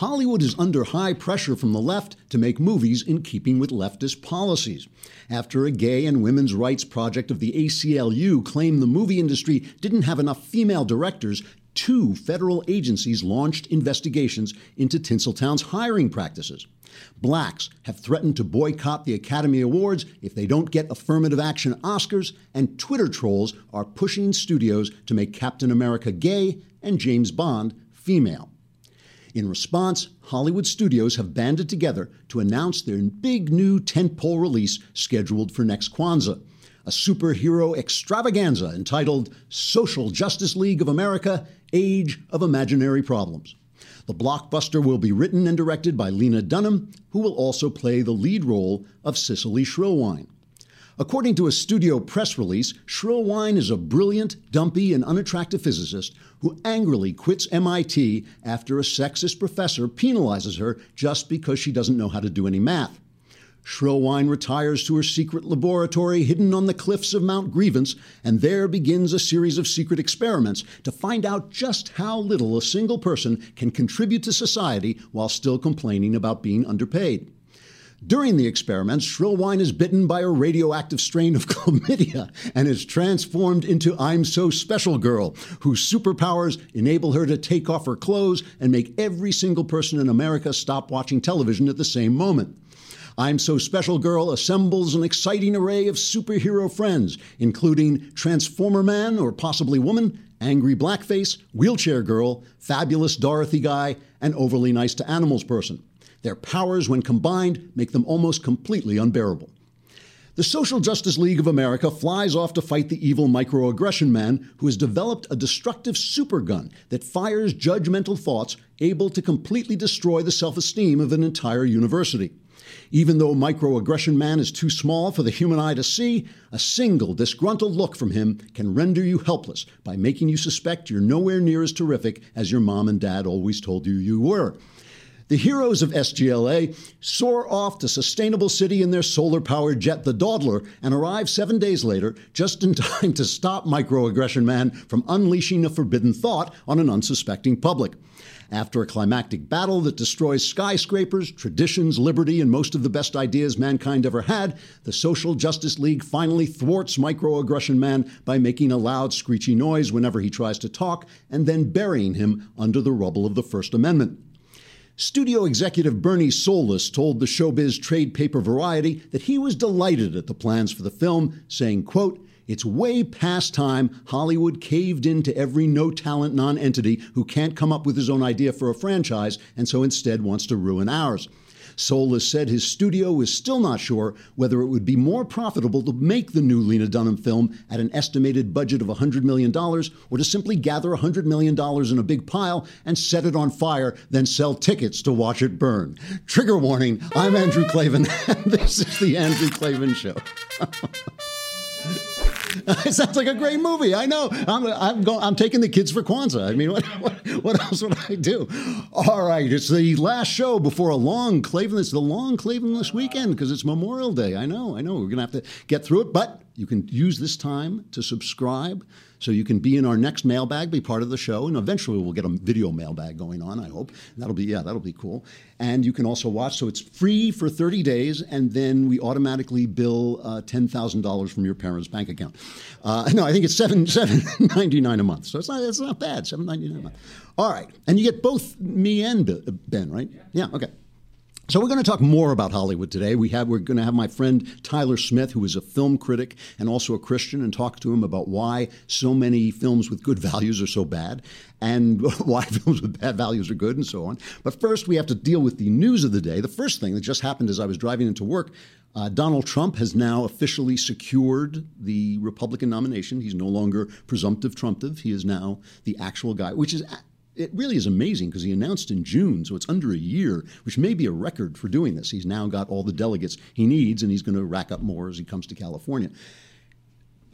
Hollywood is under high pressure from the left to make movies in keeping with leftist policies. After a gay and women's rights project of the ACLU claimed the movie industry didn't have enough female directors, two federal agencies launched investigations into Tinseltown's hiring practices. Blacks have threatened to boycott the Academy Awards if they don't get affirmative action Oscars, and Twitter trolls are pushing studios to make Captain America gay and James Bond female. In response, Hollywood studios have banded together to announce their big new tentpole release scheduled for next Kwanzaa, a superhero extravaganza entitled Social Justice League of America Age of Imaginary Problems. The blockbuster will be written and directed by Lena Dunham, who will also play the lead role of Cicely Shrilwine. According to a studio press release, Shrilwine is a brilliant, dumpy, and unattractive physicist who angrily quits MIT after a sexist professor penalizes her just because she doesn't know how to do any math. Shrilwine retires to her secret laboratory hidden on the cliffs of Mount Grievance, and there begins a series of secret experiments to find out just how little a single person can contribute to society while still complaining about being underpaid. During the experiments, Shrilwine is bitten by a radioactive strain of chlamydia and is transformed into I'm So Special Girl, whose superpowers enable her to take off her clothes and make every single person in America stop watching television at the same moment. I'm So Special Girl assembles an exciting array of superhero friends, including Transformer Man or possibly Woman, Angry Blackface, Wheelchair Girl, Fabulous Dorothy Guy, and Overly Nice to Animals Person. Their powers, when combined, make them almost completely unbearable. The Social Justice League of America flies off to fight the evil microaggression man who has developed a destructive supergun that fires judgmental thoughts able to completely destroy the self esteem of an entire university. Even though Microaggression Man is too small for the human eye to see, a single disgruntled look from him can render you helpless by making you suspect you're nowhere near as terrific as your mom and dad always told you you were. The heroes of SGLA soar off to Sustainable City in their solar powered jet, the Dawdler, and arrive seven days later just in time to stop Microaggression Man from unleashing a forbidden thought on an unsuspecting public. After a climactic battle that destroys skyscrapers, traditions, liberty, and most of the best ideas mankind ever had, the Social Justice League finally thwarts Microaggression Man by making a loud, screechy noise whenever he tries to talk and then burying him under the rubble of the First Amendment. Studio executive Bernie Solis told the showbiz trade paper Variety that he was delighted at the plans for the film, saying, quote, it's way past time Hollywood caved into every no talent nonentity who can't come up with his own idea for a franchise and so instead wants to ruin ours. Soulis said his studio is still not sure whether it would be more profitable to make the new Lena Dunham film at an estimated budget of $100 million or to simply gather $100 million in a big pile and set it on fire, then sell tickets to watch it burn. Trigger warning I'm Andrew Klavan, and this is The Andrew Klavan Show. it sounds like a great movie. I know. I'm I'm, going, I'm taking the kids for Kwanzaa. I mean, what, what, what else would I do? All right, it's the last show before a long Klavan. It's the long Klavanless weekend because it's Memorial Day. I know. I know. We're gonna have to get through it, but you can use this time to subscribe so you can be in our next mailbag, be part of the show, and eventually we'll get a video mailbag going on, I hope. That'll be, yeah, that'll be cool. And you can also watch, so it's free for 30 days, and then we automatically bill uh, $10,000 from your parents' bank account. Uh, no, I think it's seven seven ninety nine a month, so it's not, it's not bad, seven ninety nine a month. All right, and you get both me and Ben, right? Yeah, okay. So we're going to talk more about Hollywood today. We have we're going to have my friend Tyler Smith, who is a film critic and also a Christian, and talk to him about why so many films with good values are so bad, and why films with bad values are good, and so on. But first, we have to deal with the news of the day. The first thing that just happened as I was driving into work. Uh, Donald Trump has now officially secured the Republican nomination. He's no longer presumptive Trumptive. He is now the actual guy, which is it really is amazing because he announced in June, so it's under a year, which may be a record for doing this. He's now got all the delegates he needs, and he's going to rack up more as he comes to California.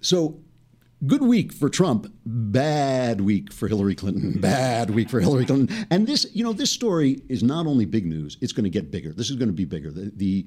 So, good week for Trump, bad week for Hillary Clinton, bad week for Hillary Clinton. And this, you know, this story is not only big news; it's going to get bigger. This is going to be bigger. The, the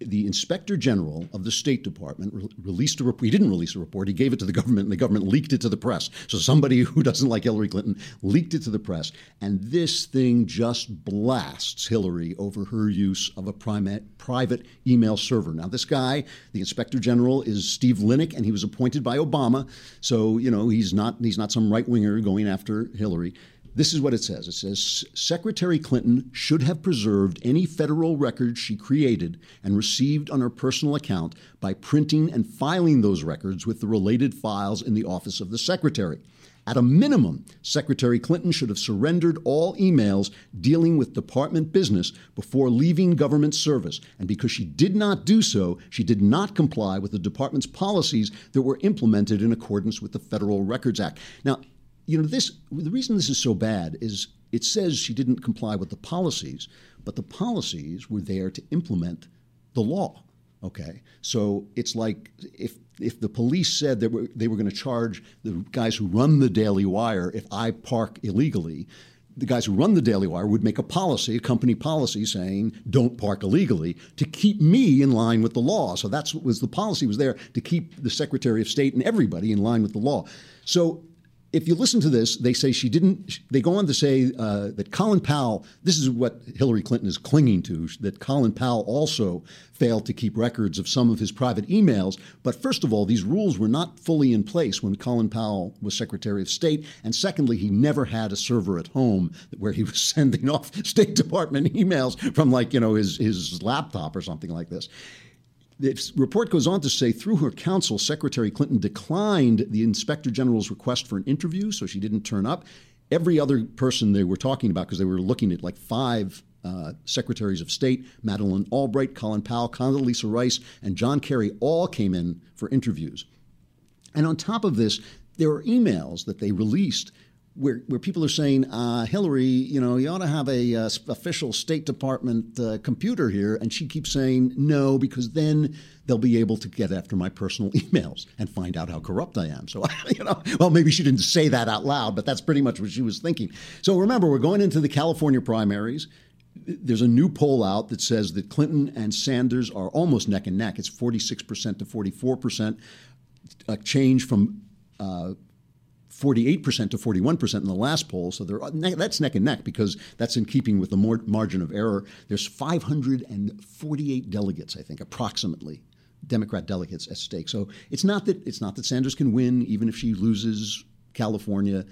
the inspector general of the State Department re- released a report. He didn't release a report. He gave it to the government, and the government leaked it to the press. So somebody who doesn't like Hillary Clinton leaked it to the press, and this thing just blasts Hillary over her use of a private private email server. Now, this guy, the inspector general, is Steve Linick, and he was appointed by Obama. So you know he's not he's not some right winger going after Hillary. This is what it says. It says Secretary Clinton should have preserved any federal records she created and received on her personal account by printing and filing those records with the related files in the office of the Secretary. At a minimum, Secretary Clinton should have surrendered all emails dealing with department business before leaving government service. And because she did not do so, she did not comply with the department's policies that were implemented in accordance with the Federal Records Act. Now, you know, this the reason this is so bad is it says she didn't comply with the policies, but the policies were there to implement the law. Okay, so it's like if if the police said that they were going to charge the guys who run the Daily Wire if I park illegally, the guys who run the Daily Wire would make a policy, a company policy saying don't park illegally to keep me in line with the law. So that's what was the policy was there to keep the Secretary of State and everybody in line with the law. So if you listen to this, they say she didn't. They go on to say uh, that Colin Powell. This is what Hillary Clinton is clinging to. That Colin Powell also failed to keep records of some of his private emails. But first of all, these rules were not fully in place when Colin Powell was Secretary of State. And secondly, he never had a server at home where he was sending off State Department emails from like you know his his laptop or something like this. The report goes on to say through her counsel, Secretary Clinton declined the inspector general's request for an interview, so she didn't turn up. Every other person they were talking about, because they were looking at like five uh, secretaries of state, Madeleine Albright, Colin Powell, Condoleezza Rice, and John Kerry, all came in for interviews. And on top of this, there were emails that they released where, where people are saying, uh, Hillary, you know, you ought to have a uh, official State Department uh, computer here, and she keeps saying no because then they'll be able to get after my personal emails and find out how corrupt I am. So, you know, well, maybe she didn't say that out loud, but that's pretty much what she was thinking. So remember, we're going into the California primaries. There's a new poll out that says that Clinton and Sanders are almost neck and neck. It's 46% to 44%, a change from uh, 48% to 41% in the last poll. So that's neck and neck because that's in keeping with the margin of error. There's 548 delegates, I think, approximately. Democrat delegates at stake. So it's not that it's not that Sanders can win, even if she loses California.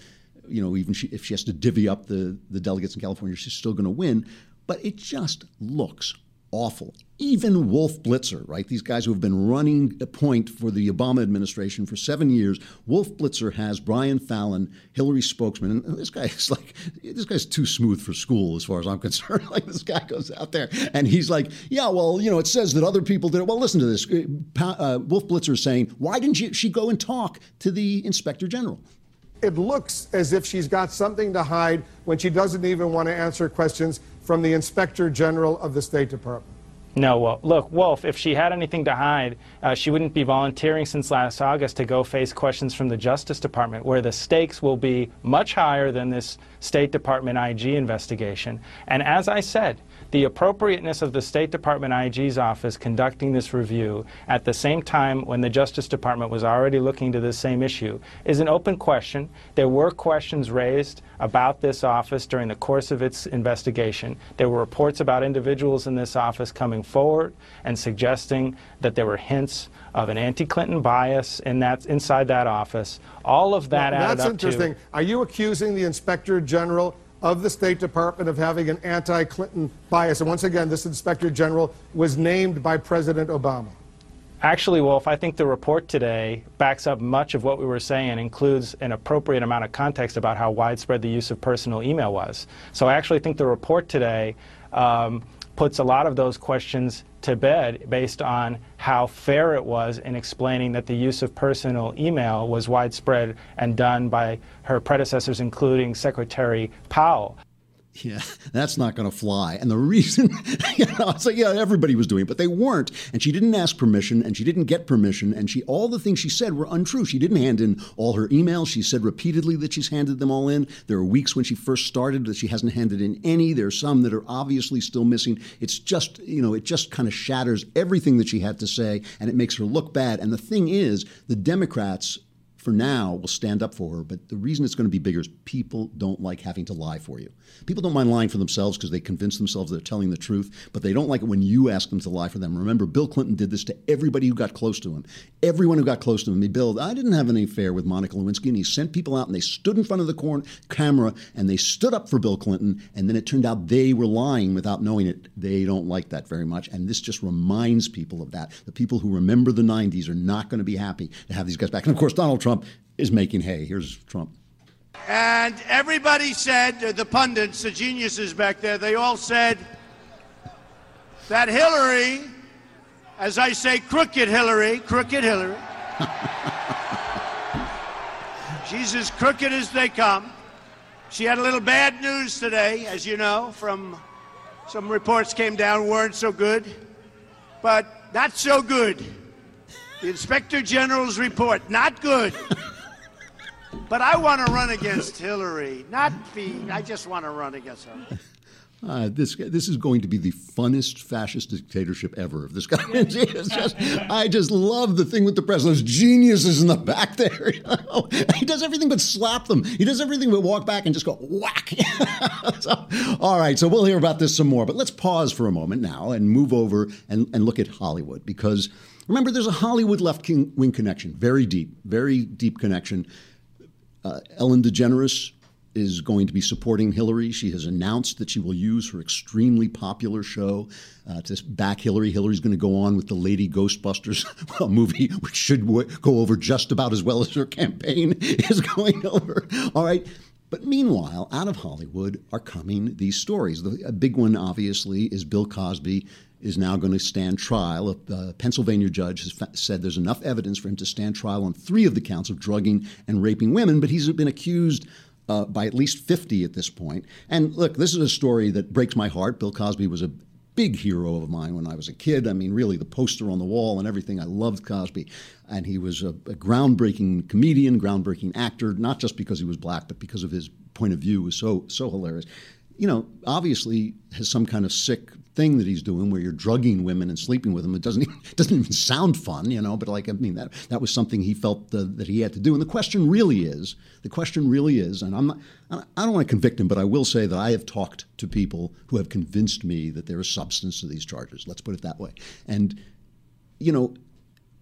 You know, even she, if she has to divvy up the, the delegates in California, she's still going to win. But it just looks awful. Even Wolf Blitzer, right? These guys who have been running a point for the Obama administration for seven years. Wolf Blitzer has Brian Fallon, Hillary's spokesman, and this guy is like, this guy's too smooth for school as far as I'm concerned. like this guy goes out there and he's like, yeah, well, you know, it says that other people did it. Well, listen to this. Uh, Wolf Blitzer is saying, why didn't she, she go and talk to the inspector general? It looks as if she's got something to hide when she doesn't even want to answer questions from the Inspector General of the State Department. No, well, look, Wolf, if she had anything to hide, uh, she wouldn't be volunteering since last August to go face questions from the Justice Department, where the stakes will be much higher than this State Department IG investigation. And as I said, the appropriateness of the State Department IG's office conducting this review at the same time when the Justice Department was already looking to this same issue is an open question. There were questions raised about this office during the course of its investigation. There were reports about individuals in this office coming forward and suggesting that there were hints of an anti-Clinton bias in that inside that office. All of that well, added that's interesting. Are you accusing the Inspector General of the State Department of having an anti Clinton bias. And once again, this Inspector General was named by President Obama. Actually, Wolf, I think the report today backs up much of what we were saying includes an appropriate amount of context about how widespread the use of personal email was. So I actually think the report today um, puts a lot of those questions to bed based on how fair it was in explaining that the use of personal email was widespread and done by her predecessors, including Secretary Powell. Yeah, that's not going to fly. And the reason, you know, like, yeah, everybody was doing it, but they weren't. And she didn't ask permission and she didn't get permission. And she, all the things she said were untrue. She didn't hand in all her emails. She said repeatedly that she's handed them all in. There are weeks when she first started that she hasn't handed in any. There are some that are obviously still missing. It's just, you know, it just kind of shatters everything that she had to say and it makes her look bad. And the thing is, the Democrats for now will stand up for her. But the reason it's going to be bigger is people don't like having to lie for you. People don't mind lying for themselves because they convince themselves they're telling the truth, but they don't like it when you ask them to lie for them. Remember, Bill Clinton did this to everybody who got close to him. Everyone who got close to him, he billed, I didn't have any affair with Monica Lewinsky, and he sent people out and they stood in front of the cor- camera and they stood up for Bill Clinton, and then it turned out they were lying without knowing it. They don't like that very much, and this just reminds people of that. The people who remember the 90s are not going to be happy to have these guys back. And of course, Donald Trump is making hay. Here's Trump. And everybody said, uh, the pundits, the geniuses back there, they all said that Hillary, as I say, crooked Hillary, crooked Hillary, she's as crooked as they come. She had a little bad news today, as you know, from some reports came down weren't so good, but not so good. The Inspector General's report, not good. But I want to run against Hillary, not be. I just want to run against her. Uh, this this is going to be the funnest fascist dictatorship ever. If this guy wins, just, I just love the thing with the press. Those geniuses in the back there. You know? He does everything but slap them. He does everything but walk back and just go whack. so, all right, so we'll hear about this some more. But let's pause for a moment now and move over and, and look at Hollywood because remember, there's a Hollywood left wing connection, very deep, very deep connection uh, Ellen DeGeneres is going to be supporting Hillary. She has announced that she will use her extremely popular show uh, to back Hillary. Hillary's going to go on with the Lady Ghostbusters movie, which should w- go over just about as well as her campaign is going over. All right. But meanwhile, out of Hollywood are coming these stories. The, a big one, obviously, is Bill Cosby is now going to stand trial. A, Pennsylvania judge has fa- said there's enough evidence for him to stand trial on three of the counts of drugging and raping women, but he's been accused uh, by at least 50 at this point. And look, this is a story that breaks my heart. Bill Cosby was a big hero of mine when I was a kid. I mean, really, the poster on the wall and everything. I loved Cosby. And he was a, a groundbreaking comedian, groundbreaking actor, not just because he was black, but because of his point of view was so so hilarious you know, obviously has some kind of sick thing that he's doing where you're drugging women and sleeping with them. It doesn't even, doesn't even sound fun, you know. But like I mean, that that was something he felt the, that he had to do. And the question really is, the question really is, and I'm not, I don't want to convict him, but I will say that I have talked to people who have convinced me that there is substance to these charges. Let's put it that way. And you know,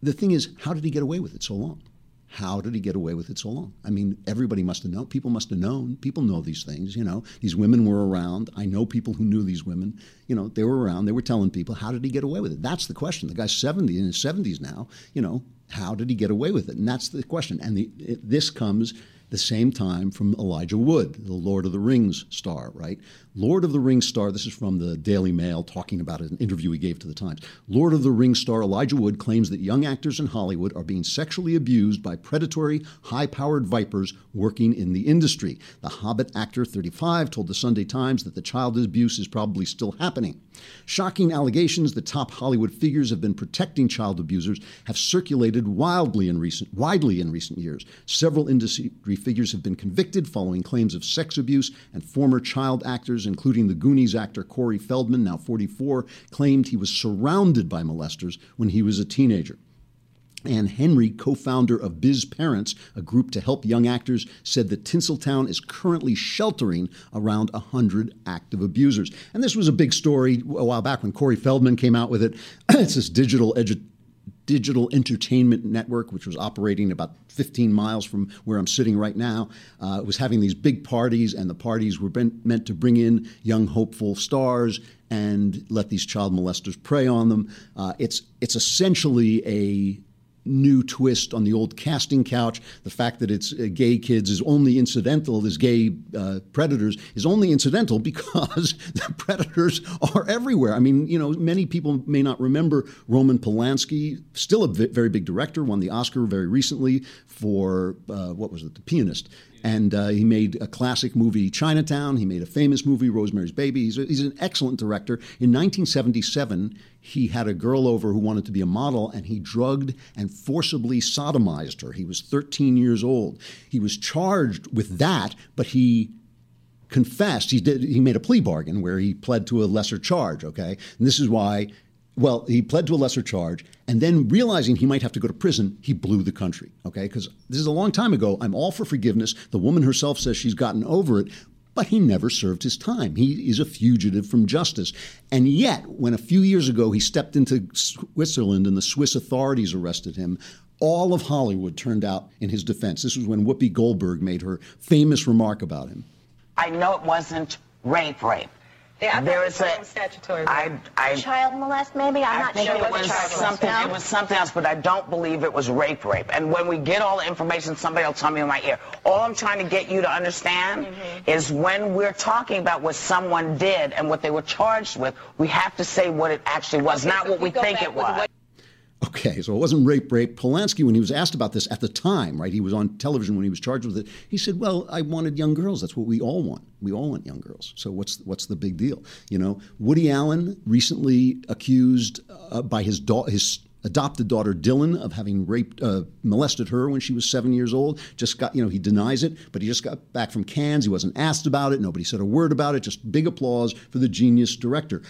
the thing is, how did he get away with it so long? How did he get away with it so long? I mean, everybody must have known. People must have known. People know these things, you know. These women were around. I know people who knew these women. You know, they were around. They were telling people, how did he get away with it? That's the question. The guy's 70, in his 70s now. You know, how did he get away with it? And that's the question. And the, it, this comes the same time from Elijah Wood, the Lord of the Rings star, right? Lord of the Rings star, this is from the Daily Mail talking about an interview he gave to the Times. Lord of the Rings star Elijah Wood claims that young actors in Hollywood are being sexually abused by predatory, high powered vipers working in the industry. The Hobbit actor, 35, told the Sunday Times that the child abuse is probably still happening. Shocking allegations that top Hollywood figures have been protecting child abusers have circulated wildly in recent, widely in recent years. Several industry figures have been convicted following claims of sex abuse, and former child actors including the Goonies actor Corey Feldman, now 44, claimed he was surrounded by molesters when he was a teenager. Anne Henry, co founder of BizParentz, a group to help young actors, said that Tinseltown is currently sheltering around 100 active abusers. And this was a big story a while back when Corey Feldman came out with it. it's this digital edu- digital entertainment network, which was operating about 15 miles from where I'm sitting right now, uh, was having these big parties, and the parties were meant to bring in young, hopeful stars and let these child molesters prey on them. Uh, it's it's essentially a new twist on the old casting couch. The fact that it's uh, gay kids is only incidental, as gay uh, predators is only incidental because the predators are everywhere. I mean, you know, many people may not remember Roman Polanski, still a very big director, won the Oscar very recently for uh, what was it, The Pianist. And uh, he made a classic movie, Chinatown. He made a famous movie, Rosemary's Baby. He's, a, he's an excellent director. In 1977, he had a girl over who wanted to be a model, and he drugged and forcibly sodomized her. He was 13 years old. He was charged with that, but he confessed. He did. He made a plea bargain where he pled to a lesser charge. Okay, and this is why. Well, he pled to a lesser charge, and then realizing he might have to go to prison, he blew the country. Okay, because this is a long time ago. I'm all for forgiveness. The woman herself says she's gotten over it, but he never served his time. He is a fugitive from justice. And yet, when a few years ago he stepped into Switzerland and the Swiss authorities arrested him, all of Hollywood turned out in his defense. This was when Whoopi Goldberg made her famous remark about him. I know it wasn't rape, rape. Yeah, there is a statutory I, I, child molest, maybe. I'm I not think sure it was the charge something. was. It was something else, but I don't believe it was rape, rape. And when we get all the information, somebody will tell me in my ear. All I'm trying to get you to understand Mm-hmm. is when we're talking about what someone did and what they were charged with, we have to say what it actually was, Okay, not so what we we think back it with was. Okay, so it wasn't rape, rape. Polanski, when he was asked about this at the time, right, he was on television when he was charged with it. He said, "Well, I wanted young girls. That's what we all want. We all want young girls. So what's what's the big deal? You know." Woody Allen recently accused uh, by his da- his adopted daughter Dylan of having raped, uh, molested her when she was seven years old. Just got, you know, he denies it, but he just got back from Cannes. He wasn't asked about it. Nobody said a word about it. Just big applause for the genius director.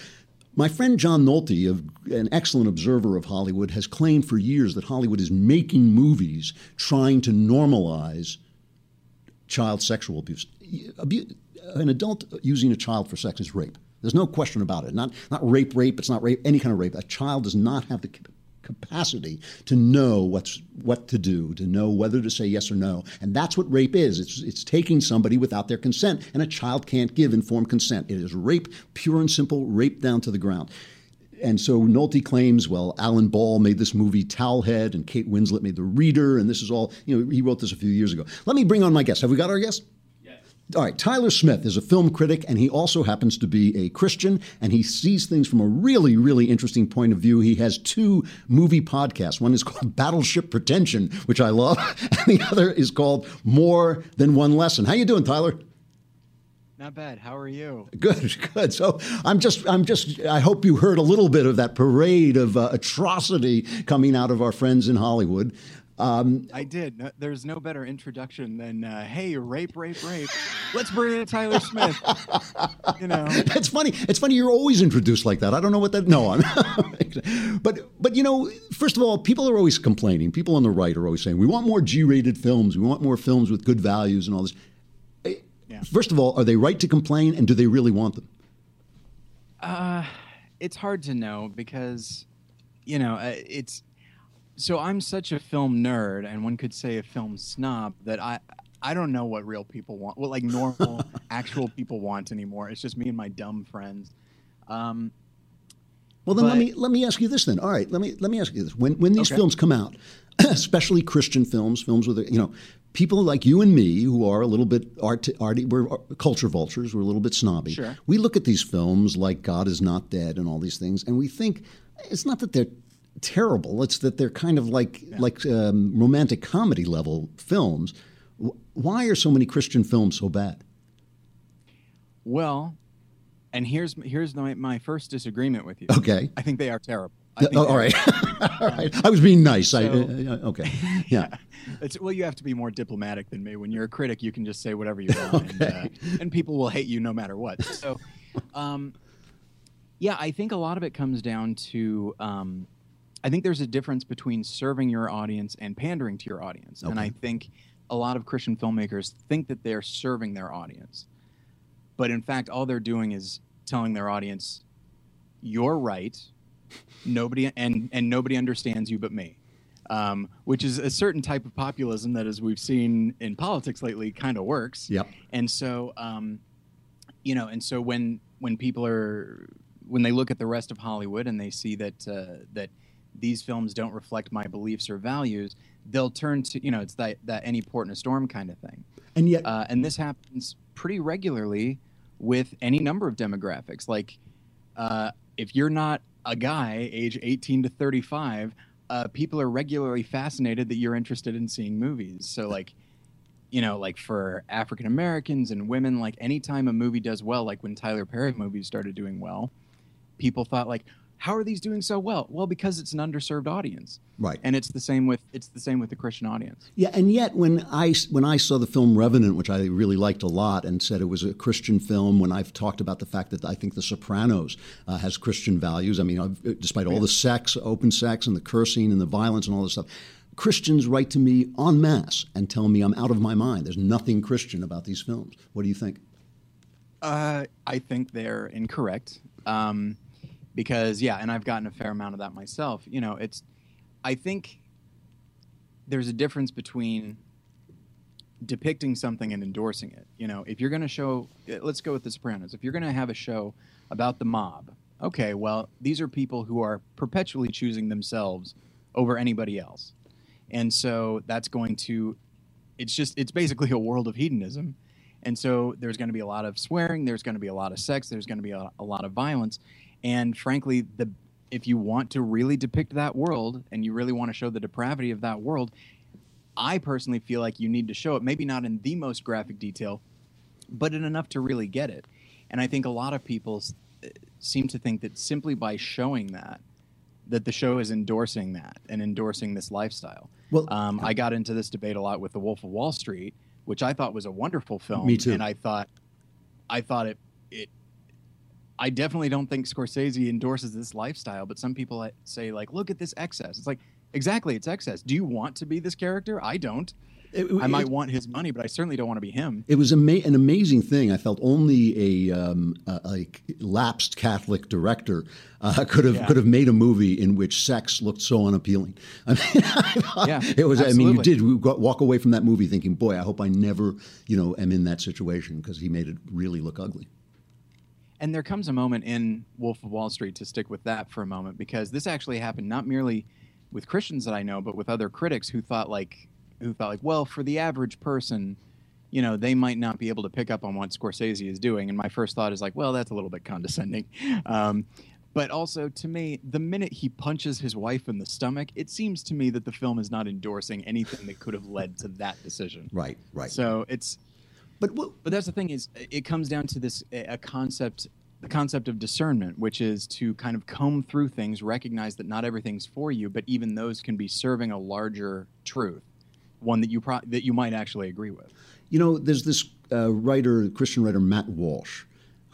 My friend John Nolte, an excellent observer of Hollywood, has claimed for years that Hollywood is making movies trying to normalize child sexual abuse. Abu- An adult using a child for sex is rape. There's no question about it. Not, not rape, rape. It's not rape, any kind of rape. A child does not have the capacity to know what's what to do, to know whether to say yes or no. And that's what rape is. It's it's taking somebody without their consent, and a child can't give informed consent. It is rape, pure and simple, rape down to the ground. And so Nolte claims, well, Alan Ball made this movie Towelhead, and Kate Winslet made The Reader, and this is all, you know, he wrote this a few years ago. Let me bring on my guest. Have we got our guest? All right, Tyler Smith is a film critic, and he also happens to be a Christian, and he sees things from a really, really interesting point of view. He has two movie podcasts. One is called Battleship Pretension, which I love, and the other is called More Than One Lesson. How you doing, Tyler? Not bad. How are you? Good, good. So I'm just, I'm just. I hope you heard a little bit of that parade of uh, atrocity coming out of our friends in Hollywood. Um, I did. No, there's no better introduction than uh, "Hey, rape, rape, rape." Let's bring in Tyler Smith. you know, it's funny. It's funny. You're always introduced like that. I don't know what that. No, I'm. but but you know, first of all, people are always complaining. People on the right are always saying we want more G-rated films. We want more films with good values and all this. Yeah. First of all, are they right to complain, and do they really want them? uh, it's hard to know because, you know, uh, it's. So I'm such a film nerd, and one could say a film snob that I. I don't know what real people want, what like normal, actual people want anymore. It's just me and my dumb friends. Um, Well, then let me let me ask you this. Then, all right, let me let me ask you this. When when these Okay. films come out, especially Christian films, films with you know people like you and me who are a little bit art, arty, we're culture vultures, we're a little bit snobby. Sure. We look at these films like God is not dead and all these things, and we think it's not that they're terrible; it's that they're kind of like like um, romantic comedy level films. Why are so many Christian films so bad? Well, and here's here's my, my first disagreement with you. Okay. I think they are terrible. I think Oh, all right, all right. I was being nice. I, uh, okay, yeah. It's, well, you have to be more diplomatic than me. When you're a critic, you can just say whatever you want, and, uh, and people will hate you no matter what. So, um, yeah, I think a lot of it comes down to. Um, I think there's a difference between serving your audience and pandering to your audience, and I think a lot of Christian filmmakers think that they're serving their audience, but in fact, all they're doing is telling their audience, "You're right." Nobody and and nobody understands you but me um, which is a certain type of populism that, as we've seen in politics lately, kind of works. Yep. And so, um, you know, and so when when people are when they look at the rest of Hollywood and they see that uh, that these films don't reflect my beliefs or values, they'll turn to you know it's that that any port in a storm kind of thing. And yet, Uh, and this happens pretty regularly with any number of demographics. Like, uh, if you're not a guy age 18 to 35, uh, people are regularly fascinated that you're interested in seeing movies. So, like, you know, like for African Americans and women, like anytime a movie does well, like when Tyler Perry movies started doing well, people thought like, how are these doing so well? Well, because it's an underserved audience, Right. and it's the same with it's the same with the Christian audience. Yeah, and yet when I when I saw the film Revenant, which I really liked a lot, and said it was a Christian film, when I've talked about the fact that I think The Sopranos uh, has Christian values. I mean, I've, despite all the sex, open sex, and the cursing and the violence and all this stuff. Christians write to me en masse and tell me I'm out of my mind. There's nothing Christian about these films. What do you think? Uh, I think they're incorrect. Um, because yeah, and I've gotten a fair amount of that myself. You know, it's I think there's a difference between depicting something and endorsing it. You know, if you're going to show, eh, let's go with The Sopranos. If you're going to have a show about the mob, okay, well, these are people who are perpetually choosing themselves over anybody else, and so that's going to, it's just, it's basically a world of hedonism. And so there's going to be a lot of swearing, there's going to be a lot of sex, there's going to be a, a lot of violence. And frankly, the if you want to really depict that world and you really want to show the depravity of that world, I personally feel like you need to show it, maybe not in the most graphic detail, but in enough to really get it. And I think a lot of people s- uh, seem to think that simply by showing that, that the show is endorsing that and endorsing this lifestyle. Well, um, I got into this debate a lot with The Wolf of Wall Street, which I thought was a wonderful film. Me too. And I thought, I thought it, it. I definitely don't think Scorsese endorses this lifestyle, but some people say like, look at this excess. It's like exactly, it's excess. Do you want to be this character? I don't. It- I might it- want his money, but I certainly don't want to be him. It was ama- an amazing thing. I felt only a, um, a, a lapsed Catholic director uh, could have Yeah. could have made a movie in which sex looked so unappealing. I mean, I Yeah, it was. I mean, you did we got- walk away from that movie thinking, "Boy, I hope I never, you know, am in that situation," because he made it really look ugly. And there comes a moment in Wolf of Wall Street to stick with that for a moment because this actually happened not merely with Christians that I know, but with other critics who thought like who thought like, well, for the average person, you know, they might not be able to pick up on what Scorsese is doing. And my first thought is like, well, that's a little bit condescending. Um, but also to me, the minute he punches his wife in the stomach, it seems to me that the film is not endorsing anything that could have led to that decision. Right, right. So it's but what, but that's the thing is it comes down to this a concept the concept of discernment which is to kind of comb through things recognize that not everything's for you but even those can be serving a larger truth one that you pro- that you might actually agree with. You know, there's this uh, writer, Christian writer Matt Walsh,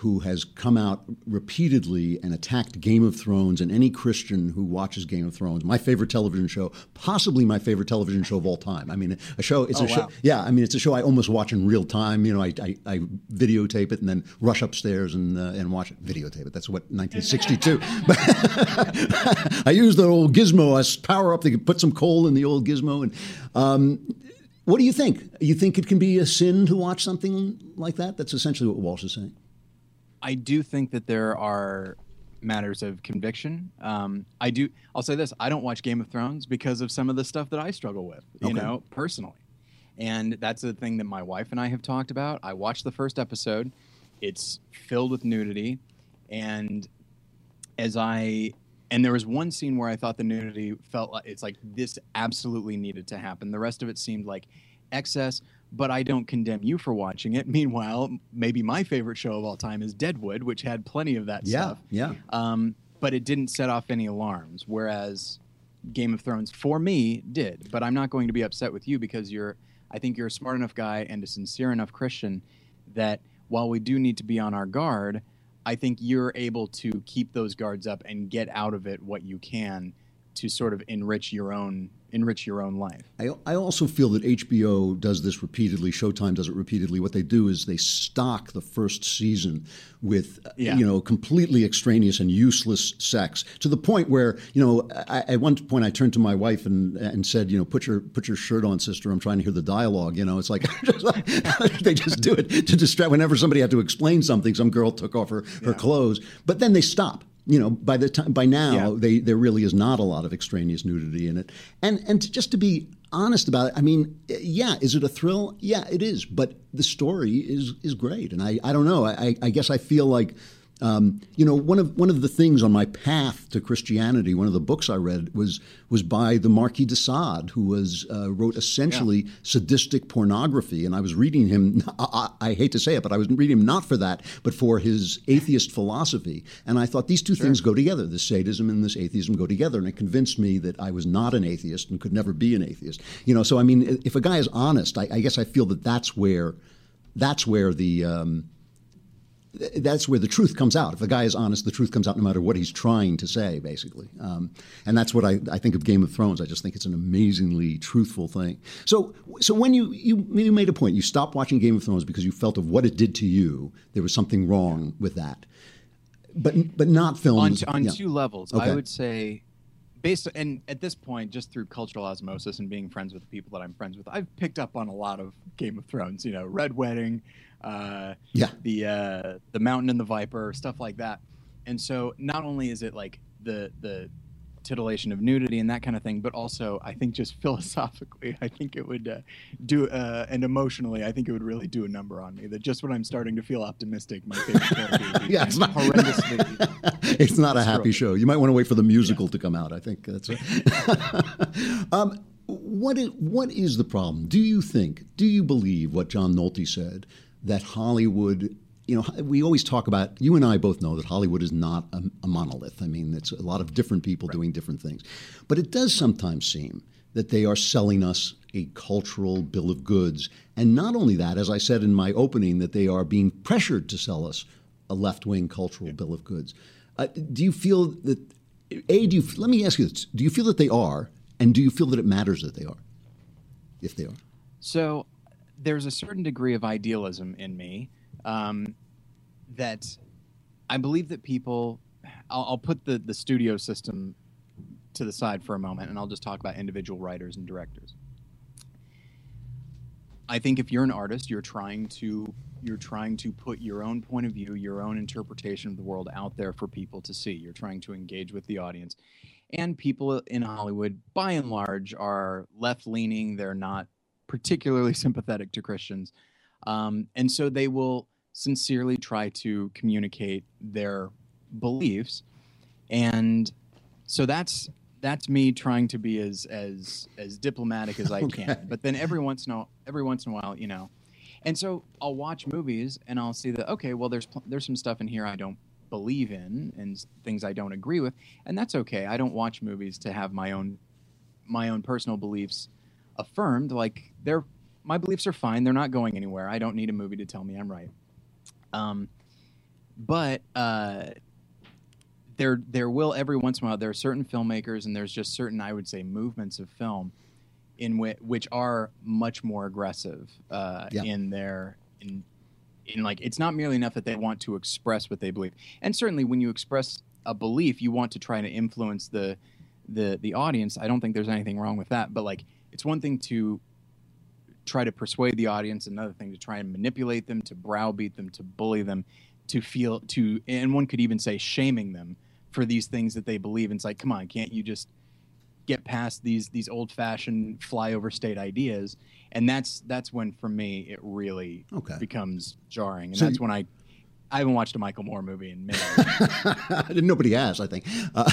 who has come out repeatedly and attacked Game of Thrones and any Christian who watches Game of Thrones. My favorite television show, possibly my favorite television show of all time. I mean, a show. It's Oh, a show. wow. Yeah, I mean, it's a show I almost watch in real time. You know, I, I, I videotape it and then rush upstairs and uh, and watch it. Videotape it. That's what 1962. I use the old gizmo. I power up. They put some coal in the old gizmo and. Um, what do you think? You think it can be a sin to watch something like that? That's essentially what Walsh is saying. I do think that there are matters of conviction. Um, i do i'll say this i don't watch game of thrones because of some of the stuff that i struggle with you Okay. know personally. And that's a thing that my wife and i have talked about. I watched the first episode. It's filled with nudity. And as i and there was one scene where i thought the nudity felt like it's like this absolutely needed to happen. The rest of it seemed like excess but i don't condemn you for watching it. Meanwhile maybe my favorite show of all time is deadwood which had plenty of that Yeah, stuff. yeah. um, but it didn't set off any alarms whereas game of thrones for me did. But i'm not going to be upset with you because you're i think you're a smart enough guy and a sincere enough christian that while we do need to be on our guard i think you're able to keep those guards up and get out of it what you can to sort of enrich your own enrich your own life I, I also feel that HBO does this repeatedly. Showtime does it repeatedly. What they do is they stock the first season with, Yeah. you know, completely extraneous and useless sex to the point where, you know, I, at one point I turned to my wife and, and said, you know, put your put your shirt on, sister. I'm trying to hear the dialogue. You know, it's like, like they just do it to distract. Whenever somebody had to explain something, some girl took off her, her clothes, but then they stop. You know, by the time by now, Yeah. they there really is not a lot of extraneous nudity in it, and and to- just to be honest about it, I mean, yeah, is it a thrill? Yeah, it is, but the story is is great, and I I don't know, I I guess I feel like. Um, you know, one of one of the things on my path to Christianity, one of the books I read was was by the Marquis de Sade, who was uh, wrote essentially yeah. sadistic pornography, and I was reading him. I, I, hate to say it, but I was reading him not for that, but for his atheist philosophy. And I thought these two sure. things go together: this sadism and this atheism go together, and it convinced me that I was not an atheist and could never be an atheist. You know, so I mean, if a guy is honest, I, I guess I feel that that's where that's where the um, that's where the truth comes out. If a guy is honest, the truth comes out no matter what he's trying to say, basically. Um, and that's what I, I, think of Game of Thrones. I just think it's an amazingly truthful thing. So, so when you, you, you made a point, you stopped watching Game of Thrones because you felt of what it did to you, there was something wrong with that. But, but not films. On, on yeah. two levels. Okay. I would say based and at this point just through cultural osmosis and being friends with the people that i'm friends with i've picked up on a lot of game of thrones you know red wedding uh, yeah, the uh, the Mountain and the Viper, stuff like that. And so not only is it like the the titillation of nudity and that kind of thing, but also I think just philosophically, I think it would uh, do uh, and emotionally, I think it would really do a number on me. That just when I'm starting to feel optimistic, my favorite character yeah, it's not horrendously. it's not a happy show. You might want to wait for the musical yeah. to come out. I think that's. um, what is, what is the problem? Do you think? Do you believe what John Nolte said that Hollywood you know, we always talk about, you and I both know that Hollywood is not a, a monolith. I mean, it's a lot of different people right. doing different things. But it does sometimes seem that they are selling us a cultural bill of goods. And not only that, as I said in my opening, that they are being pressured to sell us a left wing cultural yeah. bill of goods. Uh, do you feel that, A, do you, let me ask you this, do you feel that they are, and do you feel that it matters that they are, if they are? So there's a certain degree of idealism in me um, that I believe that people. I'll, I'll put the the studio system to the side for a moment, and I'll just talk about individual writers and directors. I think if you're an artist, you're trying to you're trying to put your own point of view, your own interpretation of the world out there for people to see. You're trying to engage with the audience. And people in Hollywood, by and large, are left leaning. They're not particularly sympathetic to Christians. Um, and so they will sincerely try to communicate their beliefs. And so that's that's me trying to be as as as diplomatic as I okay. can. But then every once in a every once in a while, you know. And so I'll watch movies and I'll see that okay, well there's there's some stuff in here I don't believe in and things I don't agree with, and that's okay. I don't watch movies to have my own my own personal beliefs affirmed. Like they're my beliefs are fine. They're not going anywhere. I don't need a movie to tell me I'm right. Um, but uh, there there will every once in a while there are certain filmmakers and there's just certain I would say movements of film in which which are much more aggressive uh, yeah. in their in in like it's not merely enough that they want to express what they believe and certainly when you express a belief you want to try to influence the the the audience i don't think there's anything wrong with that but like it's one thing to try to persuade the audience, another thing to try and manipulate them, to browbeat them, to bully them, to feel to and one could even say shaming them for these things that they believe. And it's like, come on, can't you just get past these these old fashioned flyover state ideas? And that's that's when for me it really okay. becomes jarring. And so that's when I I haven't watched a Michael Moore movie in minutes. Nobody has, I think. Uh,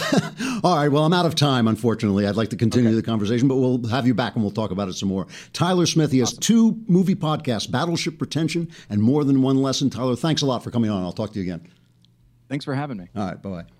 all right, well, I'm out of time, unfortunately. I'd like to continue okay. the conversation, but we'll have you back and we'll talk about it some more. Tyler Smith, he has awesome. two movie podcasts Battleship Pretension and More Than One Lesson. Tyler, thanks a lot for coming on. I'll talk to you again. Thanks for having me. All right, bye bye.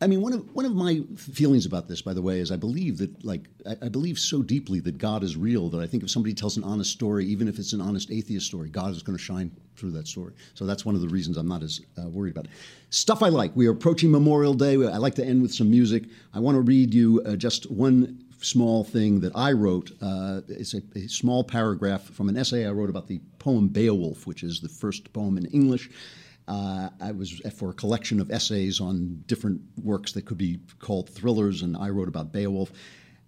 I mean, one of one of my feelings about this, by the way, is I believe that, like, I, I, believe so deeply that God is real that I think if somebody tells an honest story, even if it's an honest atheist story, God is going to shine through that story. So that's one of the reasons I'm not as uh, worried about it. Stuff I like. We are approaching Memorial Day. I like to end with some music. I want to read you uh, just one small thing that I wrote. Uh, it's a, a small paragraph from an essay I wrote about the poem Beowulf, which is the first poem in English. Uh, I was for a collection of essays on different works that could be called thrillers, and I wrote about Beowulf.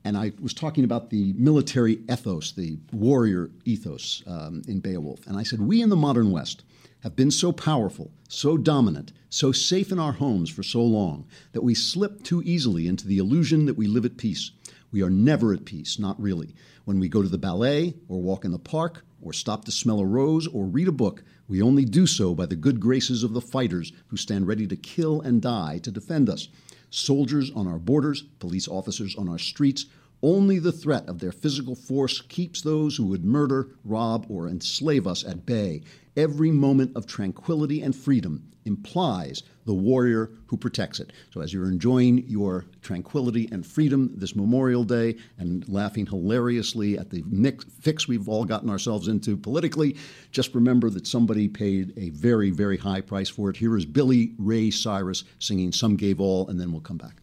And I was talking about the military ethos, the warrior ethos um, in Beowulf. And I said, We in the modern West have been so powerful, so dominant, so safe in our homes for so long that we slip too easily into the illusion that we live at peace. We are never at peace, not really. When we go to the ballet, or walk in the park, or stop to smell a rose, or read a book, we only do so by the good graces of the fighters who stand ready to kill and die to defend us. Soldiers on our borders, police officers on our streets, only the threat of their physical force keeps those who would murder, rob, or enslave us at bay. Every moment of tranquility and freedom implies the warrior who protects it. So, as you're enjoying your tranquility and freedom this Memorial Day and laughing hilariously at the mix, fix we've all gotten ourselves into politically, just remember that somebody paid a very, very high price for it. Here is Billy Ray Cyrus singing Some Gave All, and then we'll come back.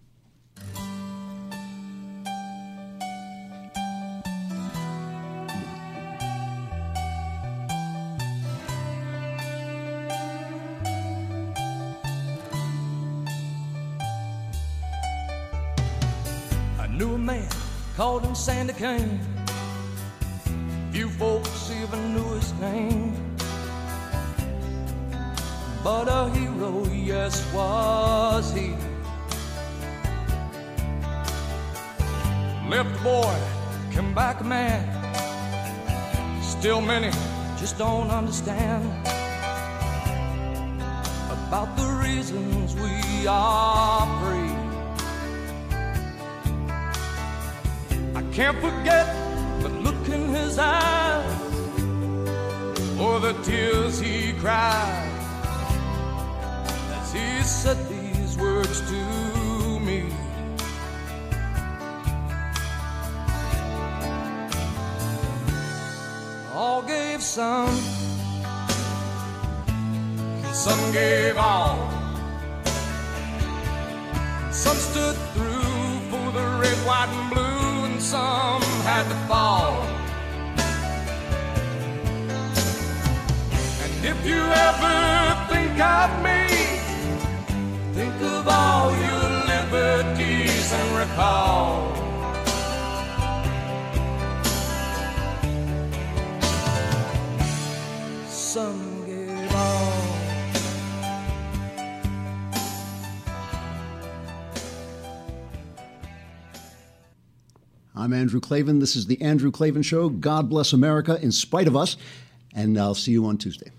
Called him Sandy Kane. Few folks even knew his name. But a hero, yes, was he. Left a boy, come back a man. Still many just don't understand about the reasons we are free. Can't forget the look in his eyes or the tears he cried as he said these words to me. All gave some, some gave all. Some stood through for the red, white, and blue some had to fall. And if you ever think of me, think of all your liberties and recall. I'm Andrew Klavan. This is The Andrew Klavan Show. God bless America in spite of us. And I'll see you on Tuesday.